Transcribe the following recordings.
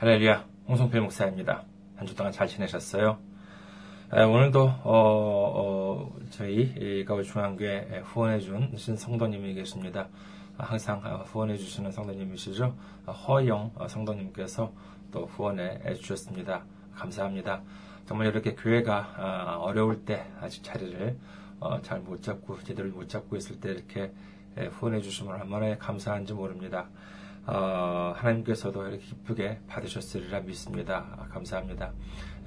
할렐루야, 홍성필 목사입니다. 한 주 동안 잘 지내셨어요? 에, 오늘도 어, 어, 저희 가을중앙교회 후원해준 신 성도님이 계십니다. 항상 후원해주시는 성도님이시죠? 허영 성도님께서 또 후원해 주셨습니다. 감사합니다. 정말 이렇게 교회가 어려울 때 아직 자리를 어, 잘못 잡고 제대로 못 잡고 있을 때 이렇게 후원해 주시면 얼마나 감사한지 모릅니다. 어, 하나님께서도 이렇게 기쁘게 받으셨으리라 믿습니다. 아, 감사합니다.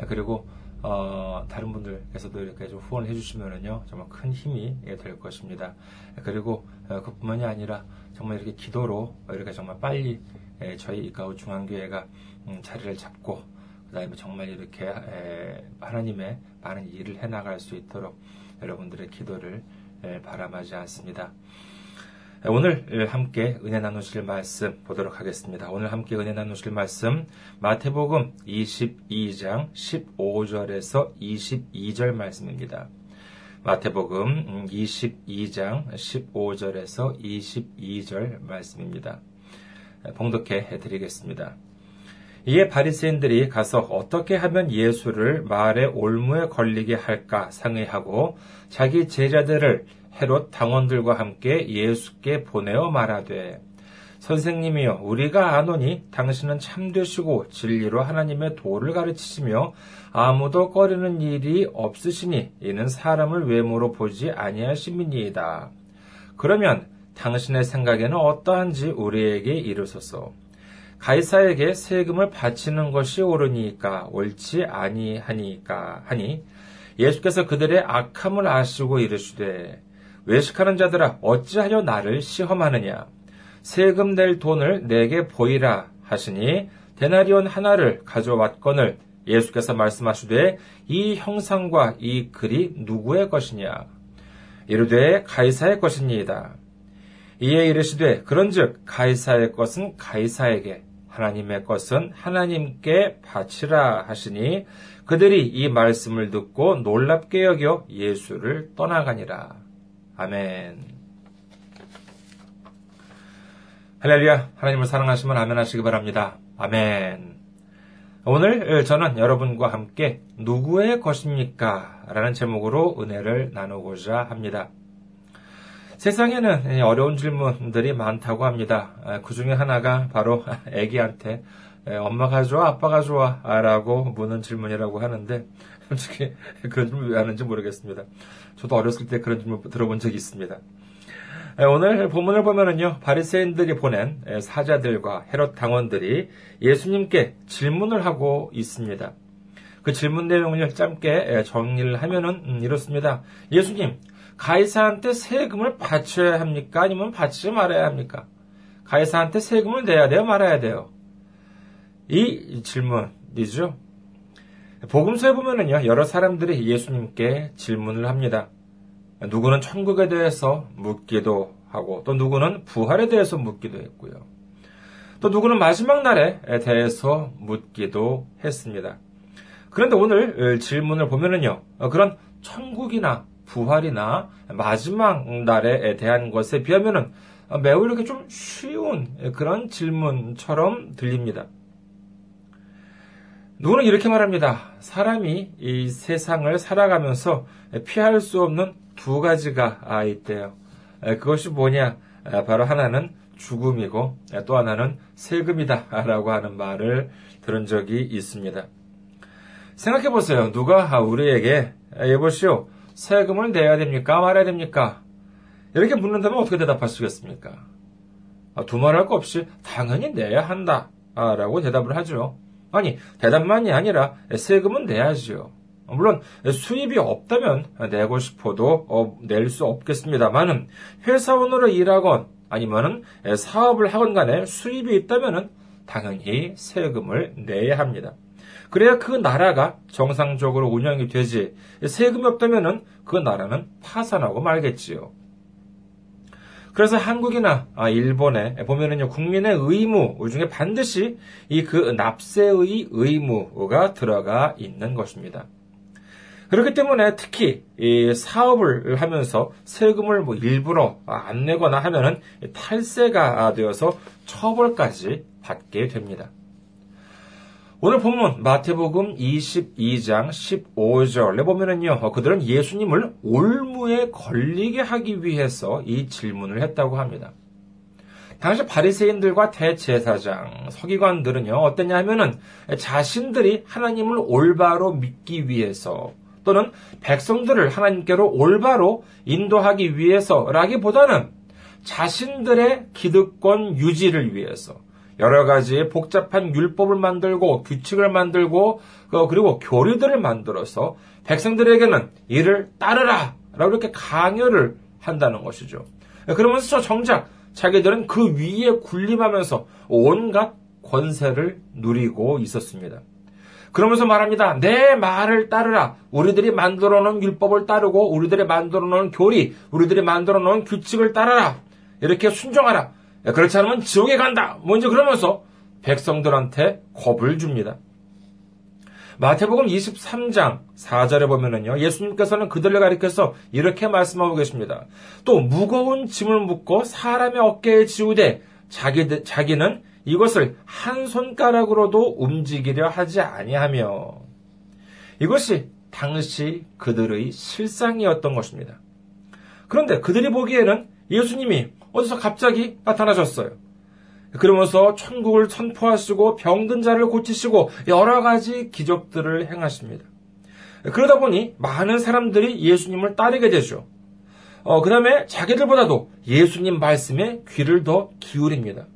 그리고 어, 다른 분들께서도 이렇게 좀 후원을 해주시면은요 정말 큰 힘이 될 것입니다. 그리고 어, 그뿐만이 아니라 정말 이렇게 기도로 이렇게 정말 빨리 에, 저희 이가우 중앙교회가 음, 자리를 잡고 그다음에 정말 이렇게 에, 하나님의 많은 일을 해 나갈 수 있도록 여러분들의 기도를 에, 바람하지 않습니다. 오늘 함께 은혜 나누실 말씀 보도록 하겠습니다. 오늘 함께 은혜 나누실 말씀 마태복음 22장 15절에서 22절 말씀입니다. 마태복음 22장 15절에서 22절 말씀입니다. 봉독해 드리겠습니다. 이에 바리새인들이 가서 어떻게 하면 예수를 말의 올무에 걸리게 할까 상의하고 자기 제자들을 헤롯 당원들과 함께 예수께 보내어 말하되 선생님이여 우리가 아노니 당신은 참되시고 진리로 하나님의 도를 가르치시며 아무도 꺼리는 일이 없으시니 이는 사람을 외모로 보지 아니하심이니이다. 그러면 당신의 생각에는 어떠한지 우리에게 이르소서. 가이사에게 세금을 바치는 것이 옳으니까 옳지 아니하니까 하니 예수께서 그들의 악함을 아시고 이르시되 외식하는 자들아 어찌하여 나를 시험하느냐? 세금 낼 돈을 내게 보이라 하시니 데나리온 하나를 가져왔거늘 예수께서 말씀하시되 이 형상과 이 글이 누구의 것이냐? 이르되 가이사의 것이니이다. 이에 이르시되 그런즉 가이사의 것은 가이사에게 하나님의 것은 하나님께 바치라 하시니 그들이 이 말씀을 듣고 놀랍게 여겨 예수를 떠나가니라. 아멘. 할렐루야. 하나님을 사랑하시면 아멘 하시기 바랍니다. 아멘. 오늘 저는 여러분과 함께 누구의 것입니까? 라는 제목으로 은혜를 나누고자 합니다. 세상에는 어려운 질문들이 많다고 합니다. 그 중에 하나가 바로 아기한테 엄마가 좋아, 아빠가 좋아? 라고 묻는 질문이라고 하는데, 솔직히 그런 질문 왜 하는지 모르겠습니다. 저도 어렸을 때 그런 질문 들어본 적이 있습니다. 오늘 본문을 보면은요, 바리새인들이 보낸 사자들과 헤롯 당원들이 예수님께 질문을 하고 있습니다. 그 질문 내용을 짧게 정리를 하면은 음, 이렇습니다. 예수님, 가이사한테 세금을 바쳐야 합니까? 아니면 바치지 말아야 합니까? 가이사한테 세금을 내야 돼요? 말아야 돼요? 이 질문이죠. 복음서에 보면은요, 여러 사람들이 예수님께 질문을 합니다. 누구는 천국에 대해서 묻기도 하고, 또 누구는 부활에 대해서 묻기도 했고요. 또 누구는 마지막 날에 대해서 묻기도 했습니다. 그런데 오늘 질문을 보면은요, 그런 천국이나 부활이나 마지막 날에 대한 것에 비하면은 매우 이렇게 좀 쉬운 그런 질문처럼 들립니다. 누구는 이렇게 말합니다. 사람이 이 세상을 살아가면서 피할 수 없는 두 가지가 있대요. 그것이 뭐냐? 바로 하나는 죽음이고 또 하나는 세금이다. 라고 하는 말을 들은 적이 있습니다. 생각해 보세요. 누가 우리에게 여보시오, 세금을 내야 됩니까? 말아야 됩니까? 이렇게 묻는다면 어떻게 대답하시겠습니까? 두말할 거 없이 당연히 내야 한다. 라고 대답을 하죠. 아니, 대답만이 아니라 세금은 내야지요. 물론 수입이 없다면 내고 싶어도 어, 낼수 없겠습니다만은 회사원으로 일하건 아니면은 사업을 하건 간에 수입이 있다면은 당연히 세금을 내야 합니다. 그래야 그 나라가 정상적으로 운영이 되지 세금이 없다면은 그 나라는 파산하고 말겠지요. 그래서 한국이나 아, 일본에 보면은요, 국민의 의무 중에 반드시 이 그 납세의 의무가 들어가 있는 것입니다. 그렇기 때문에 특히 사업을 하면서 세금을 뭐 일부러 안 내거나 하면은 탈세가 되어서 처벌까지 받게 됩니다. 오늘 본문 마태복음 22장 15절에 보면은요, 그들은 예수님을 올무에 걸리게 하기 위해서 이 질문을 했다고 합니다. 당시 바리새인들과 대제사장, 서기관들은요, 어땠냐 하면은 자신들이 하나님을 올바로 믿기 위해서 또는 백성들을 하나님께로 올바로 인도하기 위해서라기보다는 자신들의 기득권 유지를 위해서 여러 가지 복잡한 율법을 만들고 규칙을 만들고 어, 그리고 교리들을 만들어서 백성들에게는 이를 따르라 라고 이렇게 강요를 한다는 것이죠. 그러면서 정작 자기들은 그 위에 군림하면서 온갖 권세를 누리고 있었습니다. 그러면서 말합니다. 내 말을 따르라. 우리들이 만들어 놓은 율법을 따르고 우리들이 만들어 놓은 교리, 우리들이 만들어 놓은 규칙을 따르라. 이렇게 순종하라. 그렇지 않으면 지옥에 간다. 먼저 그러면서 백성들한테 겁을 줍니다. 마태복음 23장 4절에 보면은요, 예수님께서는 그들을 가리켜서 이렇게 말씀하고 계십니다. 또 무거운 짐을 묶고 사람의 어깨에 지우되 자기, 자기는 이것을 한 손가락으로도 움직이려 하지 아니하며 이것이 당시 그들의 실상이었던 것입니다. 그런데 그들이 보기에는 예수님이 어디서 갑자기 나타나셨어요. 그러면서 천국을 선포하시고 병든 자를 고치시고 여러 가지 기적들을 행하십니다. 그러다 보니 많은 사람들이 예수님을 따르게 되죠. 어, 그 다음에 자기들보다도 예수님 말씀에 귀를 더 기울입니다.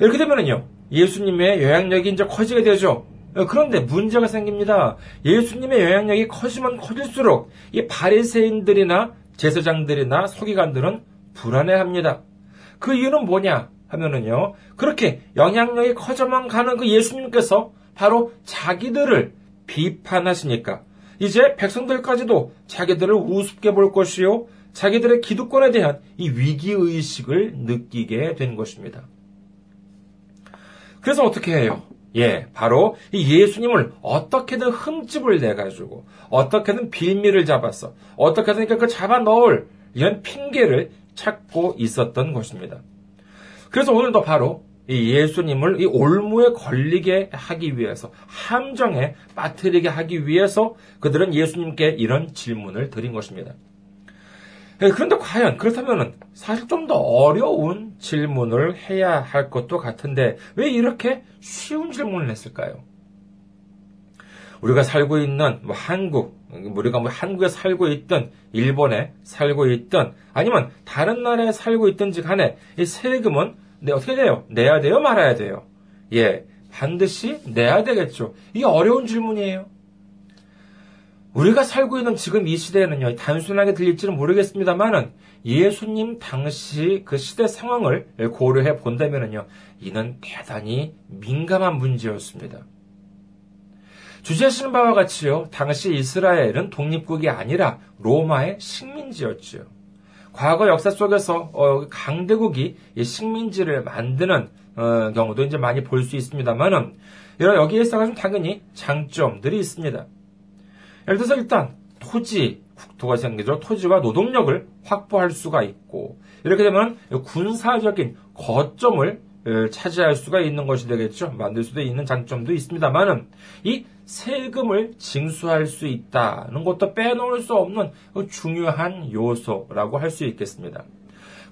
이렇게 되면은요, 예수님의 영향력이 이제 커지게 되죠. 어, 그런데 문제가 생깁니다. 예수님의 영향력이 커지면 커질수록 이 바리새인들이나 제사장들이나 서기관들은 불안해합니다. 그 이유는 뭐냐 하면은요. 그렇게 영향력이 커져만 가는 그 예수님께서 바로 자기들을 비판하시니까 이제 백성들까지도 자기들을 우습게 볼 것이요. 자기들의 기득권에 대한 이 위기의식을 느끼게 된 것입니다. 그래서 어떻게 해요? 예, 바로 이 예수님을 어떻게든 흠집을 내가지고, 어떻게든 빌미를 잡았어. 어떻게든 그 잡아 넣을 이런 핑계를 찾고 있었던 것입니다. 그래서 오늘도 바로 이 예수님을 이 올무에 걸리게 하기 위해서, 함정에 빠뜨리게 하기 위해서 그들은 예수님께 이런 질문을 드린 것입니다. 예, 그런데 과연 그렇다면 사실 좀 더 어려운 질문을 해야 할 것도 같은데 왜 이렇게 쉬운 질문을 했을까요? 우리가 살고 있는 뭐 한국, 우리가 뭐 한국에 살고 있든 일본에 살고 있든 아니면 다른 나라에 살고 있든지 간에 이 세금은 네, 어떻게 돼요? 내야 돼요? 말아야 돼요? 예, 반드시 내야 되겠죠. 이게 어려운 질문이에요. 우리가 살고 있는 지금 이 시대에는요, 단순하게 들릴지는 모르겠습니다만은 예수님 당시 그 시대 상황을 고려해 본다면은요, 이는 대단히 민감한 문제였습니다. 주제하시는 바와 같이요, 당시 이스라엘은 독립국이 아니라 로마의 식민지였지요. 과거 역사 속에서 어, 강대국이 식민지를 만드는 어, 경우도 이제 많이 볼 수 있습니다만은 이런 여기에 있어가지고 당연히 장점들이 있습니다. 예를 들어서 일단 토지, 국토가 생기죠. 토지와 노동력을 확보할 수가 있고 이렇게 되면 군사적인 거점을 차지할 수가 있는 것이 되겠죠. 만들 수도 있는 장점도 있습니다만은 이 세금을 징수할 수 있다는 것도 빼놓을 수 없는 중요한 요소라고 할 수 있겠습니다.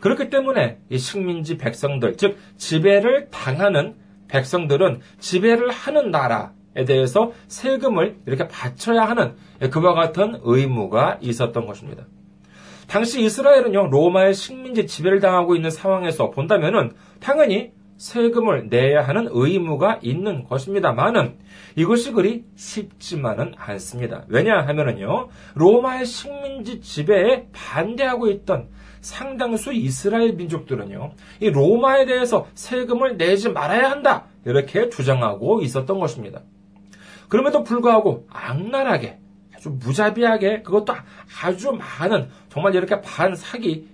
그렇기 때문에 이 식민지 백성들, 즉 지배를 당하는 백성들은 지배를 하는 나라, 에 대해서 세금을 이렇게 바쳐야 하는 그와 같은 의무가 있었던 것입니다. 당시 이스라엘은요, 로마의 식민지 지배를 당하고 있는 상황에서 본다면은 당연히 세금을 내야 하는 의무가 있는 것입니다만은 이것이 그리 쉽지만은 않습니다. 왜냐하면은요, 로마의 식민지 지배에 반대하고 있던 상당수 이스라엘 민족들은요, 이 로마에 대해서 세금을 내지 말아야 한다. 이렇게 주장하고 있었던 것입니다. 그럼에도 불구하고 악랄하게 아주 무자비하게 그것도 아주 많은 정말 이렇게 반사기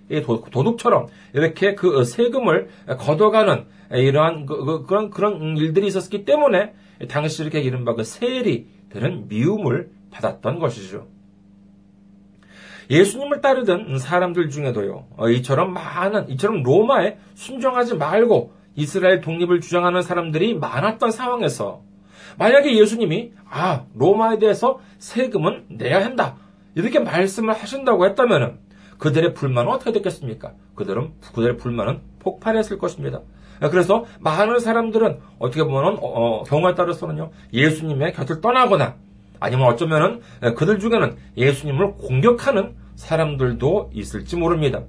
도둑처럼 이렇게 그 세금을 걷어가는 이러한 그, 그, 그런 그런 일들이 있었기 때문에 당시 이렇게 이른바 그 세리들은 미움을 받았던 것이죠. 예수님을 따르던 사람들 중에도요, 어, 이처럼 많은, 이처럼 로마에 순종하지 말고 이스라엘 독립을 주장하는 사람들이 많았던 상황에서 만약에 예수님이 아 로마에 대해서 세금은 내야 한다 이렇게 말씀을 하신다고 했다면 그들의 불만은 어떻게 됐겠습니까? 그들은 그들의 불만은 폭발했을 것입니다. 그래서 많은 사람들은 어떻게 보면 어, 어, 경우에 따라서는요 예수님의 곁을 떠나거나 아니면 어쩌면은 그들 중에는 예수님을 공격하는 사람들도 있을지 모릅니다.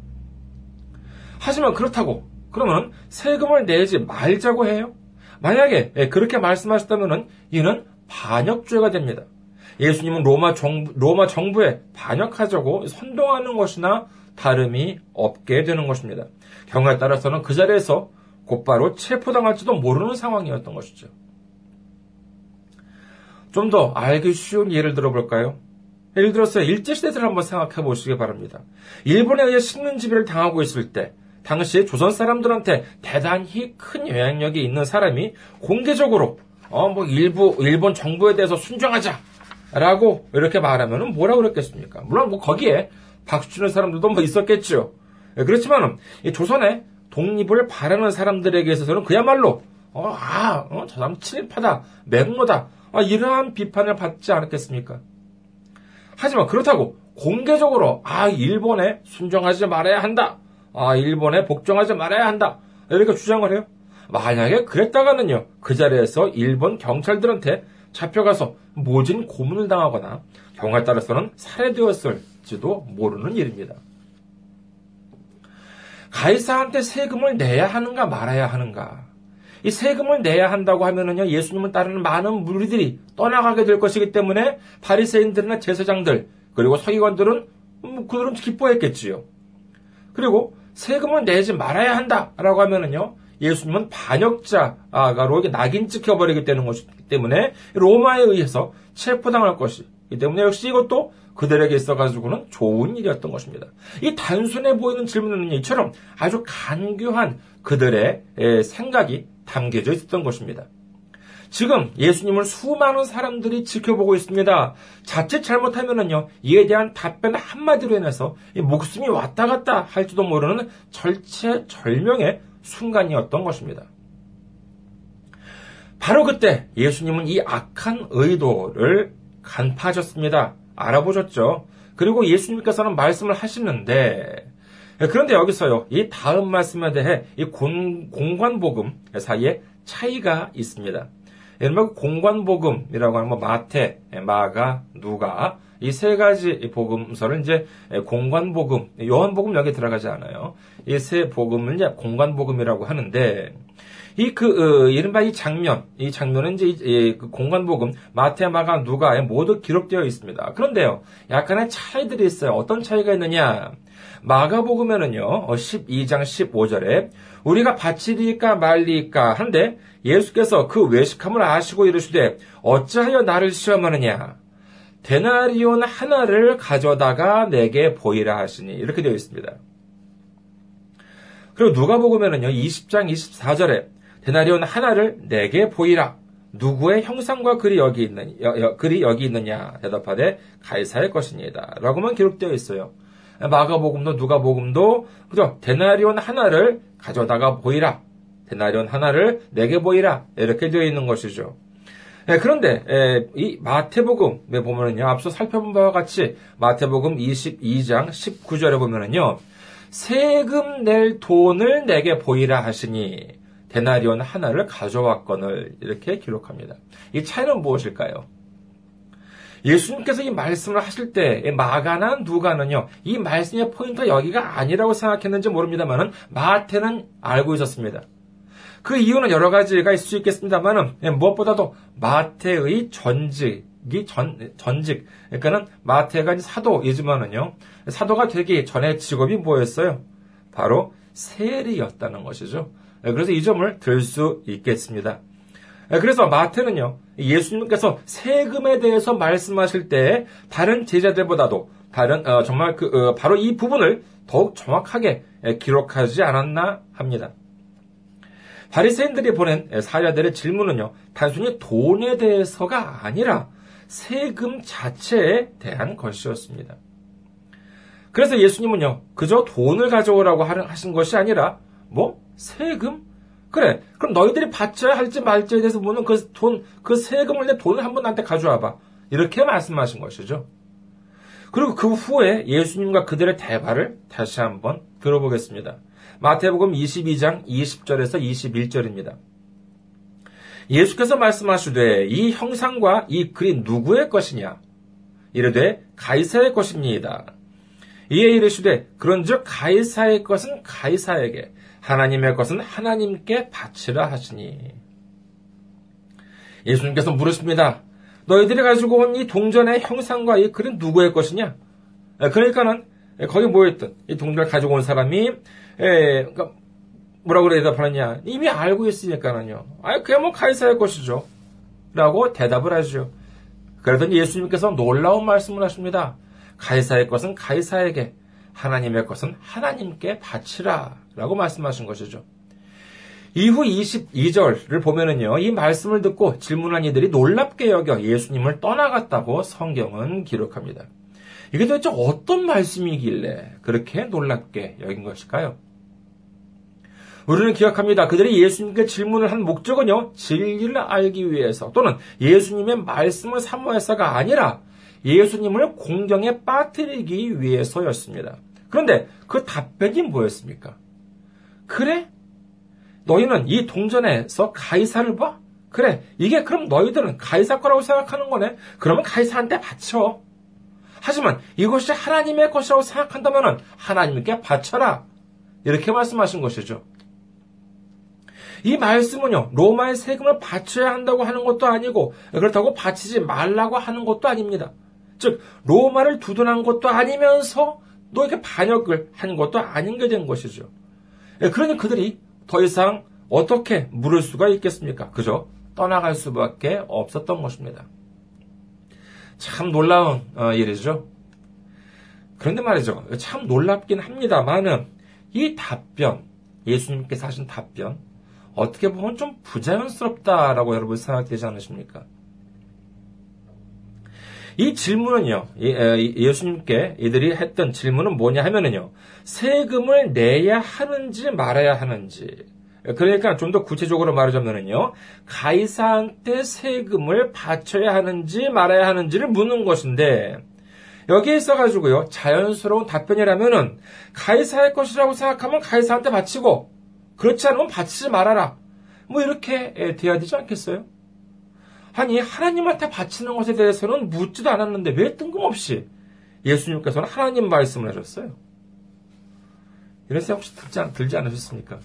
하지만 그렇다고 그러면 세금을 내지 말자고 해요? 만약에 그렇게 말씀하셨다면 이는 반역죄가 됩니다. 예수님은 로마 정부, 로마 정부에 반역하자고 선동하는 것이나 다름이 없게 되는 것입니다. 경우에 따라서는 그 자리에서 곧바로 체포당할지도 모르는 상황이었던 것이죠. 좀 더 알기 쉬운 예를 들어볼까요? 예를 들어서 일제시대를 한번 생각해 보시기 바랍니다. 일본에 의해 식민지배를 당하고 있을 때, 당시 조선 사람들한테 대단히 큰 영향력이 있는 사람이 공개적으로, 어, 뭐, 일부, 일본 정부에 대해서 순종하자! 라고 이렇게 말하면 뭐라 그랬겠습니까? 물론 뭐 거기에 박수 치는 사람들도 뭐 있었겠죠. 예, 그렇지만, 조선의 독립을 바라는 사람들에게 있어서는 그야말로, 어, 아, 어, 저 사람 친일파다, 맹모다, 아, 이러한 비판을 받지 않았겠습니까? 하지만 그렇다고 공개적으로 아 일본에 순종하지 말아야 한다. 아 일본에 복종하지 말아야 한다. 이렇게 주장을 해요. 만약에 그랬다가는요 그 자리에서 일본 경찰들한테 잡혀가서 모진 고문을 당하거나 경우에 따라서는 살해되었을지도 모르는 일입니다. 가이사한테 세금을 내야 하는가 말아야 하는가? 이 세금을 내야 한다고 하면은요, 예수님을 따르는 많은 무리들이 떠나가게 될 것이기 때문에 바리새인들이나 제사장들, 그리고 서기관들은 음, 그들은 기뻐했겠지요. 그리고 세금을 내지 말아야 한다라고 하면은요, 예수님은 반역자가로 낙인 찍혀버리게 되는 것이기 때문에 로마에 의해서 체포당할 것이기 때문에 역시 이것도 그들에게 있어가지고는 좋은 일이었던 것입니다. 이 단순해 보이는 질문은 이처럼 아주 간교한 그들의 생각이 담겨져 있었던 것입니다. 지금 예수님을 수많은 사람들이 지켜보고 있습니다. 자칫 잘못하면은요, 이에 대한 답변 한마디로 인해서 목숨이 왔다 갔다 할지도 모르는 절체절명의 순간이었던 것입니다. 바로 그때 예수님은 이 악한 의도를 간파하셨습니다. 알아보셨죠? 그리고 예수님께서는 말씀을 하시는데, 그런데 여기서요, 이 다음 말씀에 대해 이 공, 공관복음 사이에 차이가 있습니다. 들면 공관복음이라고 하는 뭐 마태, 마가, 누가 이 세 가지 복음서를 이제 공관복음, 요한복음 여기 들어가지 않아요. 이 세 복음을 이제 공관복음이라고 하는데 이 그 어, 이른바 이 장면, 이 장면은 이제 이, 그 공관복음 마태, 마가, 누가에 모두 기록되어 있습니다. 그런데요, 약간의 차이들이 있어요. 어떤 차이가 있느냐? 마가복음에는요, 12장 어, 15절에 우리가 바치리까 말리까 한데 예수께서 그 외식함을 아시고 이르시되 어찌하여 나를 시험하느냐? 데나리온 하나를 가져다가 내게 보이라 하시니 이렇게 되어 있습니다. 그리고 누가복음에는요 20장 24절에 데나리온 하나를 내게 보이라. 누구의 형상과 글이 여기 있느냐, 여, 글이 여기 있느냐 대답하되 가이사의 것입니다. 라고만 기록되어 있어요. 마가복음도 누가복음도 그죠? 데나리온 하나를 가져다가 보이라. 데나리온 하나를 내게 보이라. 이렇게 되어 있는 것이죠. 예, 그런데 예, 이 마태복음에 보면은요 앞서 살펴본 바와 같이 마태복음 22장 19절에 보면은요 세금 낼 돈을 내게 보이라 하시니 데나리온 하나를 가져왔건을 이렇게 기록합니다. 이 차이는 무엇일까요? 예수님께서 이 말씀을 하실 때 마가나 누가는요 이 말씀의 포인트가 여기가 아니라고 생각했는지 모릅니다만은 마태는 알고 있었습니다. 그 이유는 여러 가지가 있을 수 있겠습니다만은 무엇보다도 마태의 전직이 전 전직 그러니까는 마태가 사도이지만은요 사도가 되기 전에 직업이 뭐였어요? 바로 세리였다는 것이죠. 그래서 이 점을 들 수 있겠습니다. 그래서 마태는요, 예수님께서 세금에 대해서 말씀하실 때 다른 제자들보다도 다른 어, 정말 그 어, 바로 이 부분을 더욱 정확하게 기록하지 않았나 합니다. 바리새인들이 보낸 사자들의 질문은요, 단순히 돈에 대해서가 아니라 세금 자체에 대한 것이었습니다. 그래서 예수님은요, 그저 돈을 가져오라고 하신 것이 아니라, 뭐, 세금? 그래. 그럼 너희들이 바쳐야 할지 말지에 대해서 보는 그 돈, 그 세금을 내 돈을 한번 나한테 가져와 봐. 이렇게 말씀하신 것이죠. 그리고 그 후에 예수님과 그들의 대화를 다시 한번 들어보겠습니다. 마태복음 22장 20절에서 21절입니다. 예수께서 말씀하시되 이 형상과 이 글이 누구의 것이냐? 이르되 가이사의 것입니다. 이에 이르시되 그런즉 가이사의 것은 가이사에게 하나님의 것은 하나님께 바치라 하시니 예수님께서 물으십니다. 너희들이 가지고 온 이 동전의 형상과 이 글은 누구의 것이냐? 그러니까는 거기 모였던 이 동전을 가지고 온 사람이 에, 그러니까 뭐라고 대답하느냐? 이미 알고 있으니까는요. 아, 그게 뭐 가이사의 것이죠. 라고 대답을 하죠. 그러더니 예수님께서 놀라운 말씀을 하십니다. 가이사의 것은 가이사에게, 하나님의 것은 하나님께 바치라. 라고 말씀하신 것이죠. 이후 22절을 보면은요, 이 말씀을 듣고 질문한 이들이 놀랍게 여겨 예수님을 떠나갔다고 성경은 기록합니다. 이게 도대체 어떤 말씀이길래 그렇게 놀랍게 여긴 것일까요? 우리는 기억합니다. 그들이 예수님께 질문을 한 목적은요, 진리를 알기 위해서 또는 예수님의 말씀을 사모해서가 아니라 예수님을 공경에 빠뜨리기 위해서였습니다. 그런데 그 답변이 뭐였습니까? 그래? 너희는 이 동전에서 가이사를 봐? 그래, 이게 그럼 너희들은 가이사 거라고 생각하는 거네? 그러면 가이사한테 바쳐. 하지만 이것이 하나님의 것이라고 생각한다면 하나님께 바쳐라. 이렇게 말씀하신 것이죠. 이 말씀은요, 로마의 세금을 바쳐야 한다고 하는 것도 아니고, 그렇다고 바치지 말라고 하는 것도 아닙니다. 즉, 로마를 두둔한 것도 아니면서 너에게 반역을 한 것도 아닌 게 된 것이죠. 예, 그러니 그들이 더 이상 어떻게 물을 수가 있겠습니까? 그저 떠나갈 수밖에 없었던 것입니다. 참 놀라운 어, 일이죠. 그런데 말이죠. 참 놀랍긴 합니다만은 이 답변, 예수님께서 하신 답변, 어떻게 보면 좀 부자연스럽다라고 여러분 생각되지 않으십니까? 이 질문은요, 예수님께 이들이 했던 질문은 뭐냐 하면은요, 세금을 내야 하는지 말아야 하는지, 그러니까 좀 더 구체적으로 말하자면은요, 가이사한테 세금을 바쳐야 하는지 말아야 하는지를 묻는 것인데, 여기에 있어가지고요, 자연스러운 답변이라면은, 가이사의 것이라고 생각하면 가이사한테 바치고, 그렇지 않으면 바치지 말아라. 뭐 이렇게 돼야 되지 않겠어요? 아니, 하나님한테 바치는 것에 대해서는 묻지도 않았는데 왜 뜬금없이 예수님께서는 하나님 말씀을 하셨어요? 이런 생각 혹시 들지, 들지 않으셨습니까?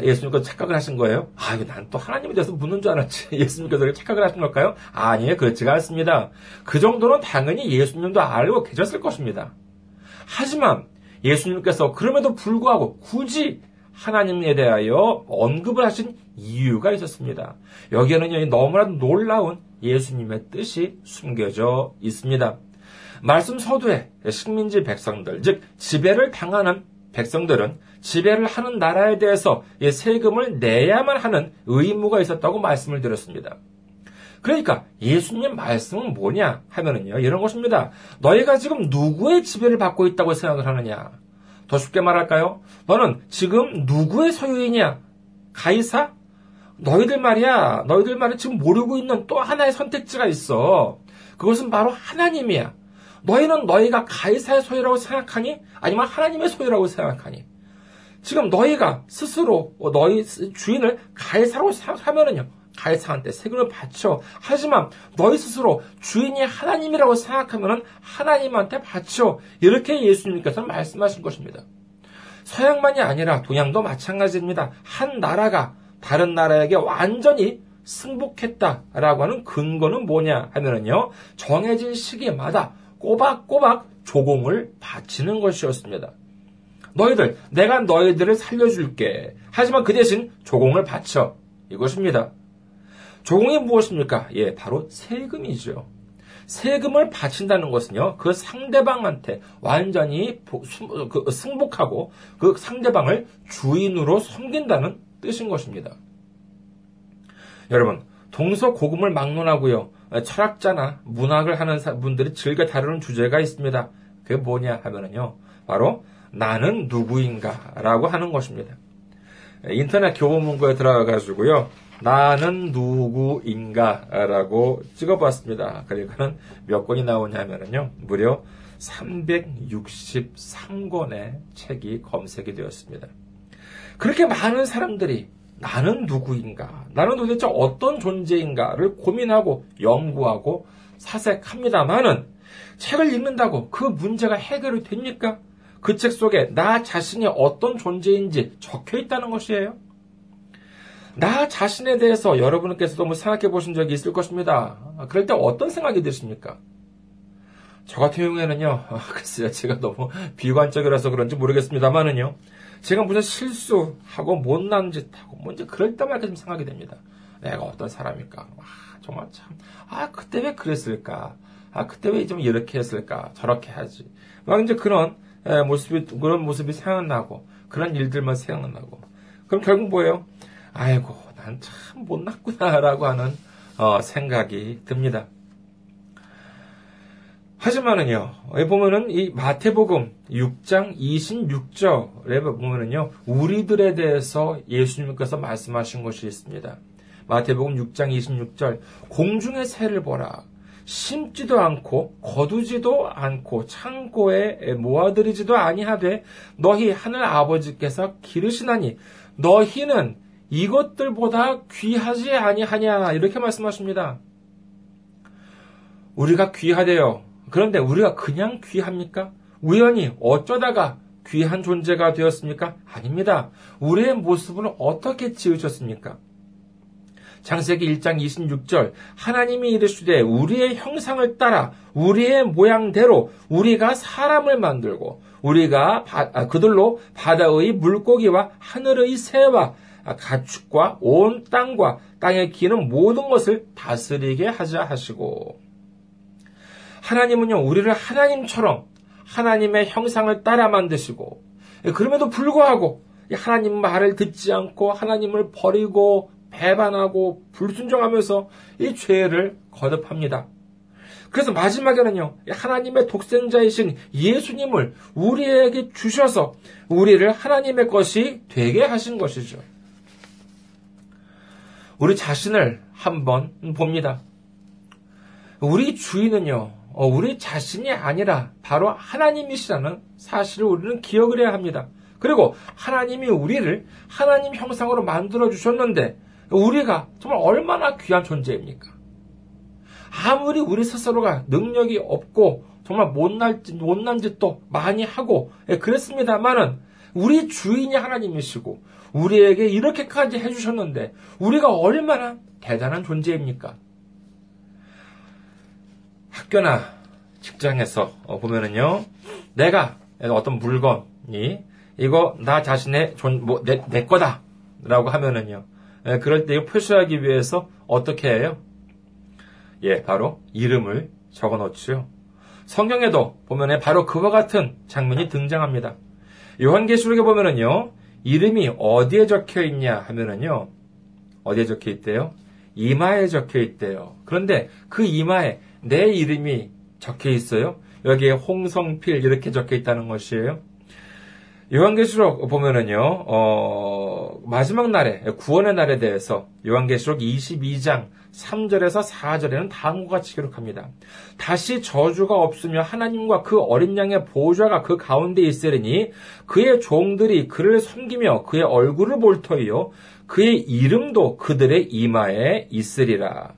예수님께서 착각을 하신 거예요? 아, 난또 하나님에 대해서 묻는 줄 알았지. 예수님께서 착각을 하신 걸까요? 아니에요. 그렇지가 않습니다. 그 정도는 당연히 예수님도 알고 계셨을 것입니다. 하지만 예수님께서 그럼에도 불구하고 굳이 하나님에 대하여 언급을 하신 이유가 있었습니다. 여기에는 너무나도 놀라운 예수님의 뜻이 숨겨져 있습니다. 말씀 서두에 식민지 백성들, 즉 지배를 당하는 백성들은 지배를 하는 나라에 대해서 세금을 내야만 하는 의무가 있었다고 말씀을 드렸습니다. 그러니까 예수님 말씀은 뭐냐 하면은요 이런 것입니다. 너희가 지금 누구의 지배를 받고 있다고 생각을 하느냐? 더 쉽게 말할까요? 너는 지금 누구의 소유이냐? 가이사? 너희들 말이야. 너희들 말이 지금 모르고 있는 또 하나의 선택지가 있어. 그것은 바로 하나님이야. 너희는 너희가 가이사의 소유라고 생각하니? 아니면 하나님의 소유라고 생각하니? 지금 너희가 스스로 너희 주인을 가이사로 사면은요. 가이사한테 세금을 바쳐. 하지만 너희 스스로 주인이 하나님이라고 생각하면은 하나님한테 바쳐. 이렇게 예수님께서는 말씀하신 것입니다. 서양만이 아니라 동양도 마찬가지입니다. 한 나라가 다른 나라에게 완전히 승복했다라고 하는 근거는 뭐냐 하면은요. 정해진 시기마다 꼬박꼬박 조공을 바치는 것이었습니다. 너희들, 내가 너희들을 살려줄게. 하지만 그 대신 조공을 바쳐. 이것입니다. 조공이 무엇입니까? 예, 바로 세금이죠. 세금을 바친다는 것은요, 그 상대방한테 완전히 그 승복하고 그 상대방을 주인으로 섬긴다는 뜻인 것입니다. 여러분, 동서 고금을 막론하고요, 철학자나 문학을 하는 분들이 즐겨 다루는 주제가 있습니다. 그게 뭐냐 하면은요, 바로 나는 누구인가 라고 하는 것입니다. 인터넷 교보문고에 들어가가지고요. 나는 누구인가라고 찍어봤습니다. 그러니까는 몇 권이 나오냐면요. 무려 363권의 책이 검색이 되었습니다. 그렇게 많은 사람들이 나는 누구인가, 나는 도대체 어떤 존재인가를 고민하고 연구하고 사색합니다만은 책을 읽는다고 그 문제가 해결이 됩니까? 그 책 속에 나 자신이 어떤 존재인지 적혀 있다는 것이에요. 나 자신에 대해서 여러분께서도 뭐 생각해 보신 적이 있을 것입니다. 그럴 때 어떤 생각이 드십니까? 저 같은 경우에는요, 아, 글쎄요, 제가 너무 비관적이라서 그런지 모르겠습니다만은요, 제가 무슨 실수하고 못난 짓하고, 뭔지 그럴 때마다 좀 생각이 됩니다. 내가 어떤 사람일까? 아, 정말 참, 아, 그때 왜 그랬을까? 아, 그때 왜 좀 이렇게 했을까? 저렇게 하지. 막 이제 그런 모습이, 그런 모습이 생각나고, 그런 일들만 생각나고. 그럼 결국 뭐예요? 아이고, 난 참 못났구나라고 하는 어, 생각이 듭니다. 하지만은요, 여기 보면은 이 마태복음 6장 26절에 보면은요, 우리들에 대해서 예수님께서 말씀하신 것이 있습니다. 마태복음 6장 26절, 공중의 새를 보라. 심지도 않고 거두지도 않고 창고에 모아들이지도 아니하되 너희 하늘 아버지께서 기르시나니 너희는 이것들보다 귀하지 아니하냐 이렇게 말씀하십니다. 우리가 귀하대요. 그런데 우리가 그냥 귀합니까? 우연히 어쩌다가 귀한 존재가 되었습니까? 아닙니다. 우리의 모습을 어떻게 지으셨습니까? 장세기 1장 26절 하나님이 이르시되 우리의 형상을 따라 우리의 모양대로 우리가 사람을 만들고 우리가 바, 아, 그들로 바다의 물고기와 하늘의 새와 가축과 온 땅과 땅에 기는 모든 것을 다스리게 하자 하시고 하나님은요 우리를 하나님처럼 하나님의 형상을 따라 만드시고 그럼에도 불구하고 하나님 말을 듣지 않고 하나님을 버리고 배반하고 불순종하면서 이 죄를 거듭합니다. 그래서 마지막에는요, 하나님의 독생자이신 예수님을 우리에게 주셔서 우리를 하나님의 것이 되게 하신 것이죠. 우리 자신을 한번 봅니다. 우리 주인은요, 어, 우리 자신이 아니라 바로 하나님이시라는 사실을 우리는 기억을 해야 합니다. 그리고 하나님이 우리를 하나님 형상으로 만들어 주셨는데 우리가 정말 얼마나 귀한 존재입니까? 아무리 우리 스스로가 능력이 없고 정말 못날, 못난 짓도 많이 하고 예, 그랬습니다만은 우리 주인이 하나님이시고 우리에게 이렇게까지 해주셨는데 우리가 얼마나 대단한 존재입니까? 학교나 직장에서 보면은요, 내가 어떤 물건이 이거 나 자신의 존, 뭐, 내, 내 거다라고 하면은요, 예, 그럴 때 표시하기 위해서 어떻게 해요? 예, 바로 이름을 적어 놓죠. 성경에도 보면 바로 그와 같은 장면이 등장합니다. 요한계시록에 보면은요, 이름이 어디에 적혀 있냐 하면은요, 어디에 적혀 있대요? 이마에 적혀 있대요. 그런데 그 이마에 내 이름이 적혀 있어요. 여기에 홍성필 이렇게 적혀 있다는 것이에요. 요한계시록 보면은요, 어, 마지막 날에, 구원의 날에 대해서 요한계시록 22장 3절에서 4절에는 다음과 같이 기록합니다. 다시 저주가 없으며 하나님과 그 어린 양의 보좌가 그 가운데 있으리니 그의 종들이 그를 섬기며 그의 얼굴을 볼 터이요. 그의 이름도 그들의 이마에 있으리라.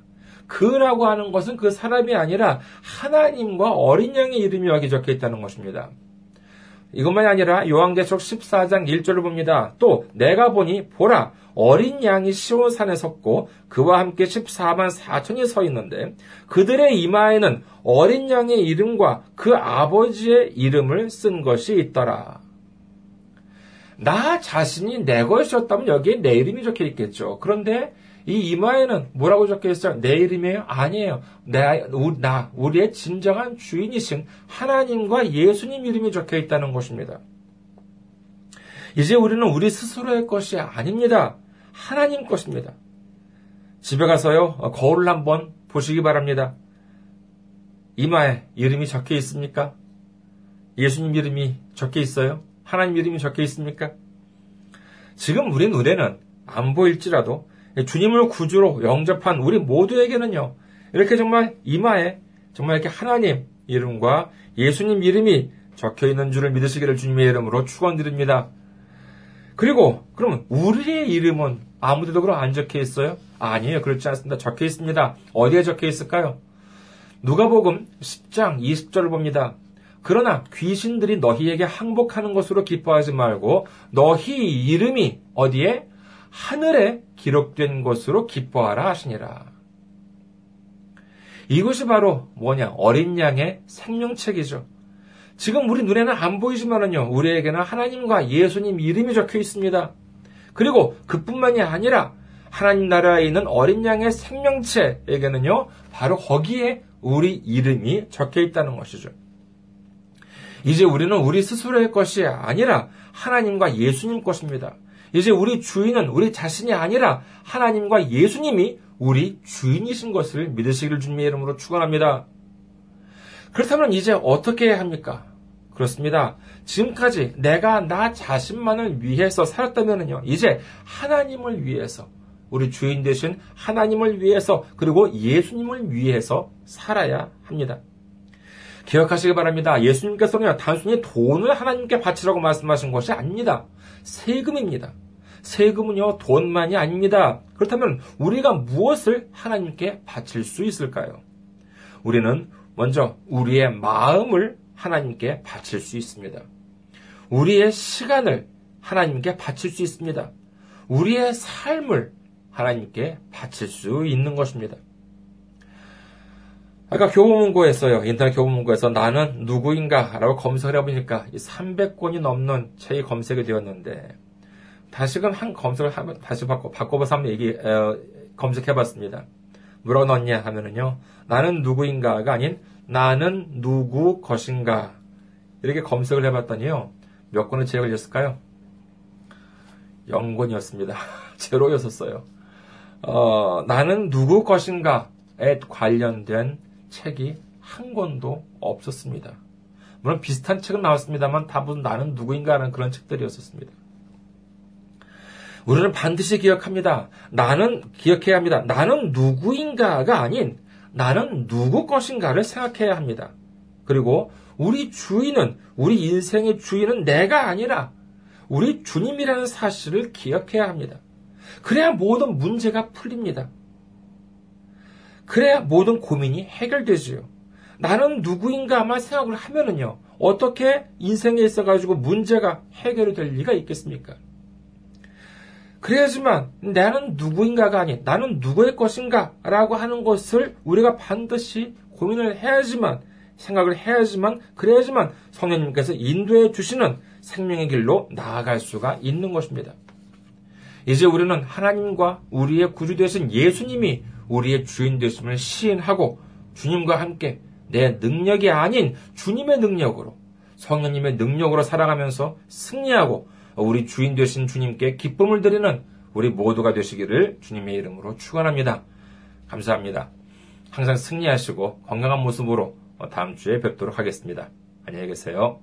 그라고 하는 것은 그 사람이 아니라 하나님과 어린 양의 이름이 여기 적혀 있다는 것입니다. 이것만이 아니라 요한계시록 14장 1절을 봅니다. 또 내가 보니 보라 어린 양이 시온산에 섰고 그와 함께 14만 4천이 서 있는데 그들의 이마에는 어린 양의 이름과 그 아버지의 이름을 쓴 것이 있더라. 나 자신이 내 것이었다면 여기에 내 이름이 적혀 있겠죠. 그런데 이 이마에는 뭐라고 적혀 있어요? 내 이름이에요? 아니에요. 나, 나, 우리의 진정한 주인이신 하나님과 예수님 이름이 적혀 있다는 것입니다. 이제 우리는 우리 스스로의 것이 아닙니다. 하나님 것입니다. 집에 가서요, 거울을 한번 보시기 바랍니다. 이마에 이름이 적혀 있습니까? 예수님 이름이 적혀 있어요? 하나님 이름이 적혀 있습니까? 지금 우리 눈에는 안 보일지라도 주님을 구주로 영접한 우리 모두에게는요, 이렇게 정말 이마에 정말 이렇게 하나님 이름과 예수님 이름이 적혀 있는 줄을 믿으시기를 주님의 이름으로 축원드립니다. 그리고 그러면 우리의 이름은 아무데도 그럼 안 적혀 있어요? 아니에요. 그렇지 않습니다. 적혀 있습니다. 어디에 적혀 있을까요? 누가복음 10장 20절을 봅니다. 그러나 귀신들이 너희에게 항복하는 것으로 기뻐하지 말고 너희 이름이 어디에 하늘에 기록된 것으로 기뻐하라 하시니라. 이것이 바로 뭐냐? 어린 양의 생명책이죠. 지금 우리 눈에는 안 보이지만은요, 우리에게는 하나님과 예수님 이름이 적혀 있습니다. 그리고 그뿐만이 아니라 하나님 나라에 있는 어린 양의 생명체에게는요, 바로 거기에 우리 이름이 적혀 있다는 것이죠. 이제 우리는 우리 스스로의 것이 아니라 하나님과 예수님 것입니다. 이제 우리 주인은 우리 자신이 아니라 하나님과 예수님이 우리 주인이신 것을 믿으시기를 주님의 이름으로 축원합니다. 그렇다면 이제 어떻게 해야 합니까? 그렇습니다. 지금까지 내가 나 자신만을 위해서 살았다면요. 이제 하나님을 위해서 우리 주인 되신 하나님을 위해서 그리고 예수님을 위해서 살아야 합니다. 기억하시기 바랍니다. 예수님께서는 단순히 돈을 하나님께 바치라고 말씀하신 것이 아닙니다. 세금입니다. 세금은요, 돈만이 아닙니다. 그렇다면 우리가 무엇을 하나님께 바칠 수 있을까요? 우리는 먼저 우리의 마음을 하나님께 바칠 수 있습니다. 우리의 시간을 하나님께 바칠 수 있습니다. 우리의 삶을 하나님께 바칠 수 있는 것입니다. 아까 교보문고에서요, 인터넷 교보문고에서 나는 누구인가? 라고 검색을 해보니까 300권이 넘는 책이 검색이 되었는데, 다시금 한 검색을 하면, 다시 바꿔, 바꿔봐서 한번 얘기, 어, 검색해봤습니다. 뭐라고 넣었냐 하면은요, 나는 누구인가가 아닌 나는 누구 것인가. 이렇게 검색을 해봤더니요, 몇 권의 책을 읽었을까요? 0권이었습니다. 제로였었어요. 어, 나는 누구 것인가에 관련된 책이 한 권도 없었습니다. 물론 비슷한 책은 나왔습니다만 다분 나는 누구인가라는 그런 책들이었었습니다. 우리는 반드시 기억합니다. 나는 기억해야 합니다. 나는 누구인가가 아닌 나는 누구 것인가를 생각해야 합니다. 그리고 우리 주인은 우리 인생의 주인은 내가 아니라 우리 주님이라는 사실을 기억해야 합니다. 그래야 모든 문제가 풀립니다. 그래야 모든 고민이 해결되지요. 나는 누구인가만 생각을 하면은요, 어떻게 인생에 있어가지고 문제가 해결이 될 리가 있겠습니까? 그래야지만 나는 누구인가가 아닌 나는 누구의 것인가 라고 하는 것을 우리가 반드시 고민을 해야지만 생각을 해야지만 그래야지만 성령님께서 인도해 주시는 생명의 길로 나아갈 수가 있는 것입니다. 이제 우리는 하나님과 우리의 구주 되신 예수님이 우리의 주인 되심을 시인하고 주님과 함께 내 능력이 아닌 주님의 능력으로 성령님의 능력으로 살아가면서 승리하고 우리 주인 되신 주님께 기쁨을 드리는 우리 모두가 되시기를 주님의 이름으로 축원합니다. 감사합니다. 항상 승리하시고 건강한 모습으로 다음 주에 뵙도록 하겠습니다. 안녕히 계세요.